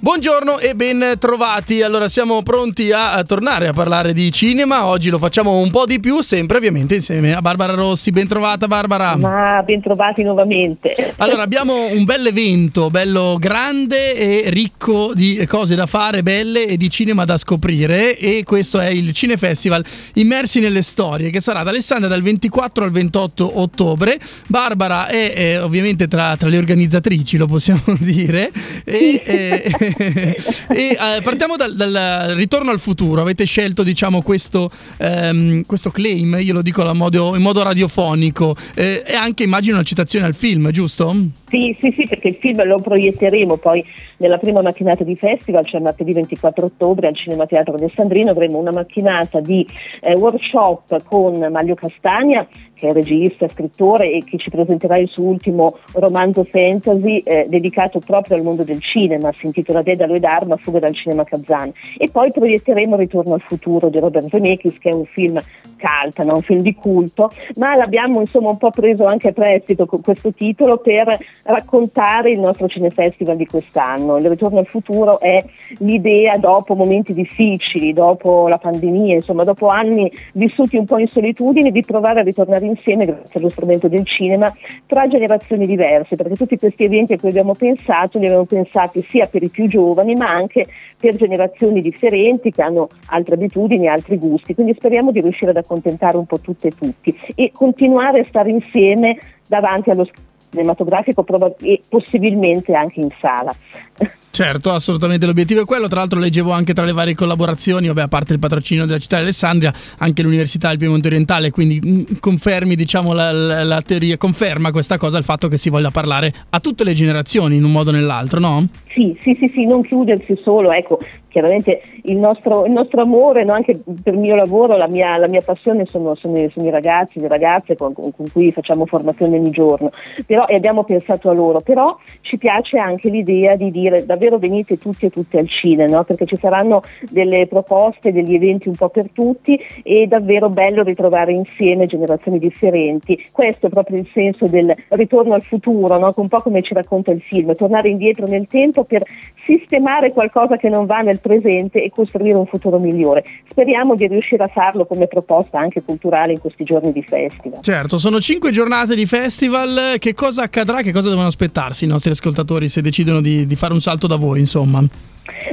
Buongiorno e ben trovati. Allora, siamo pronti a, tornare a parlare di cinema. Oggi lo facciamo un po' di più, sempre ovviamente insieme a Barbara Rossi. Ben trovata, Barbara. Ma ben trovati nuovamente. Allora, abbiamo un bel evento, bello grande e ricco di cose da fare, belle e di cinema da scoprire. E questo è il Cinefestival Immersi nelle Storie, che sarà ad Alessandria dal 24 al 28 ottobre. Barbara è, è ovviamente tra, tra, le organizzatrici, lo possiamo dire. E, e e eh, partiamo dal, dal, ritorno al futuro. Avete scelto, diciamo, questo, ehm, questo claim, io lo dico modo, in modo radiofonico, eh, e anche immagino una citazione al film, giusto? Sì, sì, sì, perché il film lo proietteremo poi nella prima mattinata di festival, cioè martedì 24 ottobre al Cinema Teatro Alessandrino, avremo una mattinata di eh, workshop con Maglio Castagna che è regista, scrittore e che ci presenterà il suo ultimo romanzo fantasy eh, dedicato proprio al mondo del cinema, si intitola Dedalo ed Arma, fuga dal cinema Kazan. E poi proietteremo Ritorno al futuro di Robert Zemeckis, che è un film cult, no? un film di culto, ma l'abbiamo insomma un po' preso anche a prestito con questo titolo per raccontare il nostro cinefestival di quest'anno. Il Ritorno al futuro è l'idea dopo momenti difficili, dopo la pandemia, insomma dopo anni vissuti un po' in solitudine, di provare a ritornare insieme grazie allo strumento del cinema tra generazioni diverse, perché tutti questi eventi a cui abbiamo pensato li abbiamo pensati sia per i più giovani ma anche per generazioni differenti che hanno altre abitudini, altri gusti, quindi speriamo di riuscire ad accontentare un po' tutte e tutti e continuare a stare insieme davanti allo cinematografico e possibilmente anche in sala. Certo, assolutamente l'obiettivo è quello. Tra l'altro leggevo anche tra le varie collaborazioni, vabbè, a parte il patrocinio della città di Alessandria, anche l'Università del Piemonte Orientale, quindi mm, confermi, diciamo, la, la, la, teoria, conferma questa cosa il fatto che si voglia parlare a tutte le generazioni in un modo o nell'altro, no? Sì, sì, sì, sì non chiudersi solo, ecco, chiaramente il nostro, il nostro amore, no? anche per il mio lavoro, la mia, la mia passione sono, sono, sono, i ragazzi, le ragazze con, con, cui facciamo formazione ogni giorno, però, e abbiamo pensato a loro, però ci piace anche l'idea di dire davvero venite tutti e tutte al cinema, no? perché ci saranno delle proposte, degli eventi un po' per tutti e è davvero bello ritrovare insieme generazioni differenti. Questo è proprio il senso del ritorno al futuro, no? un po' come ci racconta il film, tornare indietro nel tempo per sistemare qualcosa che non va nel presente e costruire un futuro migliore. Speriamo di riuscire a farlo come proposta anche culturale in questi giorni di festival. Certo, sono cinque giornate di festival. Che cosa accadrà? Che cosa devono aspettarsi i nostri ascoltatori se decidono di, di fare un salto da voi, insomma?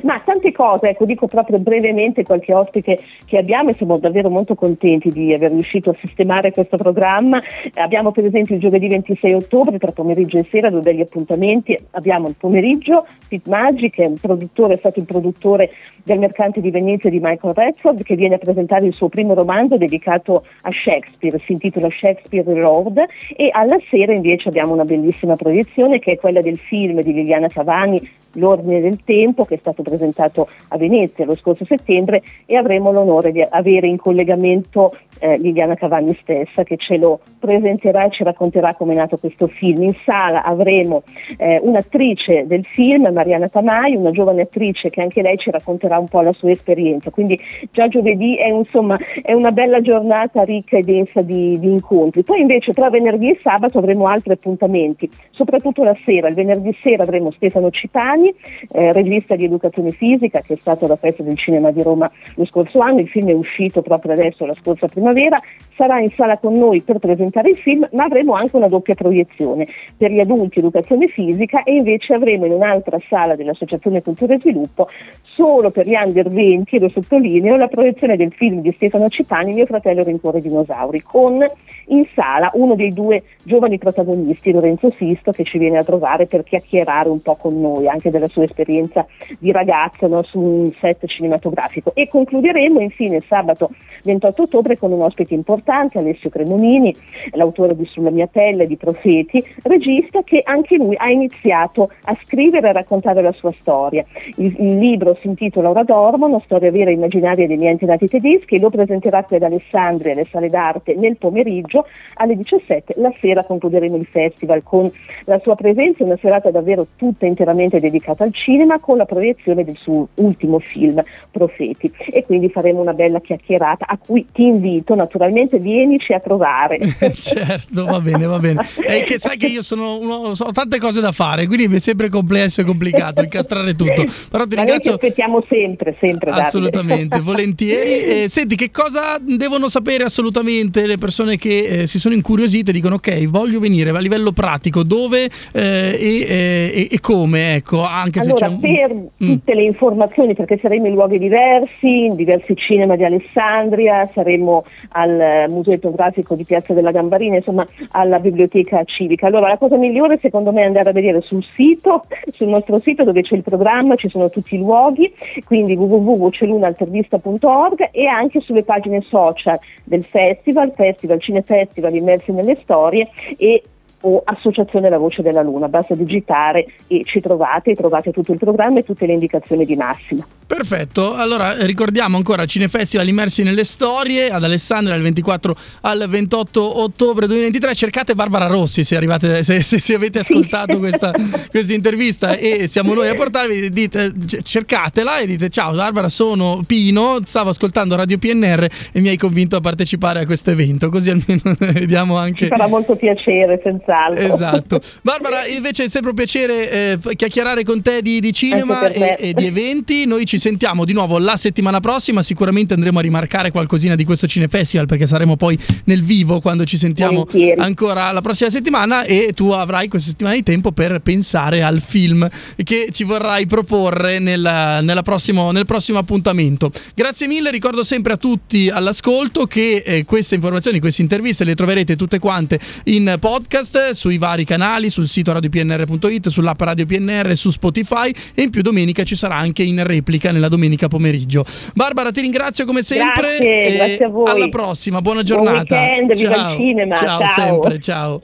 Ma tante cose, ecco, dico proprio brevemente qualche ospite che abbiamo e siamo davvero molto contenti di aver riuscito a sistemare questo programma. Abbiamo per esempio il giovedì 26 ottobre tra pomeriggio e sera due begli appuntamenti. Abbiamo il pomeriggio Pete Maggi che è, è, stato il produttore del Mercante di Venezia di Michael Redford che viene a presentare il suo primo romanzo dedicato a Shakespeare, si intitola Shakespeare Road e alla sera invece abbiamo una bellissima proiezione che è quella del film di Liliana Cavani L'Ordine del Tempo che è stato presentato a Venezia lo scorso settembre e avremo l'onore di avere in collegamento eh, Liliana Cavagni stessa che ce lo presenterà e ci racconterà come è nato questo film. In sala avremo eh, un'attrice del film, Mariana Tamai, una giovane attrice che anche lei ci racconterà un po' la sua esperienza. Quindi già giovedì è, insomma, è una bella giornata ricca e densa di, di, incontri. Poi invece tra venerdì e sabato avremo altri appuntamenti, soprattutto la sera. Il venerdì sera avremo Stefano Cipani, eh, regista di educazione fisica che è stato alla Festa del Cinema di Roma lo scorso anno. Il film è uscito proprio adesso, la scorsa primavera sarà in sala con noi per presentare il film, ma avremo anche una doppia proiezione per gli adulti educazione fisica e invece avremo in un'altra sala dell'Associazione Cultura e Sviluppo solo per gli under 20, lo sottolineo, la proiezione del film di Stefano Cipani, Mio fratello Rincuore dinosauri, con in sala uno dei due giovani protagonisti, Lorenzo Sisto, che ci viene a trovare per chiacchierare un po' con noi anche della sua esperienza di ragazzo no, su un set cinematografico. E concluderemo infine sabato 28 ottobre con un ospite importante, Alessio Cremonini, l'autore di Sulla mia pelle, di Profeti, regista che anche lui ha iniziato a scrivere e raccontare la sua storia. Il, il libro si intitola Ora dormo, una storia vera e immaginaria dei miei antenati tedeschi e lo presenterà qui ad Alessandria alle sale d'arte nel pomeriggio alle 17. La sera concluderemo il festival con la sua presenza, una serata davvero tutta interamente dedicata al cinema con la proiezione del suo ultimo film, Profeti. E quindi faremo una bella chiacchierata a cui ti invito naturalmente assolutamente vienici a trovare. certo, va bene, va bene. È che sai che io sono uno, ho tante cose da fare, quindi mi è sempre complesso e complicato incastrare tutto. Però ti Ma ringrazio. Noi ti aspettiamo sempre, sempre. Assolutamente, volentieri. E, senti, che cosa devono sapere assolutamente le persone che eh, si sono incuriosite e dicono ok, voglio venire a livello pratico, dove eh, e, e, e, come, ecco, anche allora, se c'è un... per mm. tutte le informazioni, perché saremo in luoghi diversi, in diversi cinema di Alessandria, saremo al Museo Etnografico di Piazza della Gambarina, insomma alla Biblioteca Civica. Allora la cosa migliore secondo me è andare a vedere sul sito, sul nostro sito dove c'è il programma, ci sono tutti i luoghi, quindi www.celunaltervista.org e anche sulle pagine social del festival, Festival Cinefestival Immersi nelle Storie e o Associazione La Voce della Luna, basta digitare e ci trovate, trovate tutto il programma e tutte le indicazioni di massima. Perfetto, allora ricordiamo ancora Cinefestival immersi nelle storie ad Alessandria dal 24 al 28 ottobre 2023, cercate Barbara Rossi se, arrivate, se, se, se avete ascoltato sì. questa, questa, intervista e siamo noi a portarvi, dite, cercatela e dite ciao Barbara sono Pino, stavo ascoltando Radio PNR e mi hai convinto a partecipare a questo evento, così almeno vediamo anche... Ci farà molto piacere senz'altro. Esatto. Barbara, invece è sempre un piacere eh, chiacchierare con te di, di cinema e, e, di eventi. Noi ci sentiamo di nuovo la settimana prossima. Sicuramente andremo a rimarcare qualcosina di questo Cinefestival perché saremo poi nel vivo quando ci sentiamo Volentieri. ancora la prossima settimana e tu avrai questa settimana di tempo per pensare al film che ci vorrai proporre nel, nella prossimo, nel prossimo appuntamento. Grazie mille, ricordo sempre a tutti all'ascolto che eh, queste informazioni, queste interviste le troverete tutte quante in podcast sui vari canali, sul sito radiopnr.it, sull'app Radio PNR, su Spotify e in più domenica ci sarà anche in replica nella domenica pomeriggio. Barbara, ti ringrazio come sempre. Grazie, grazie a voi. Alla prossima, buona giornata. Buon weekend, ciao. viva il cinema. Ciao, ciao. sempre, ciao.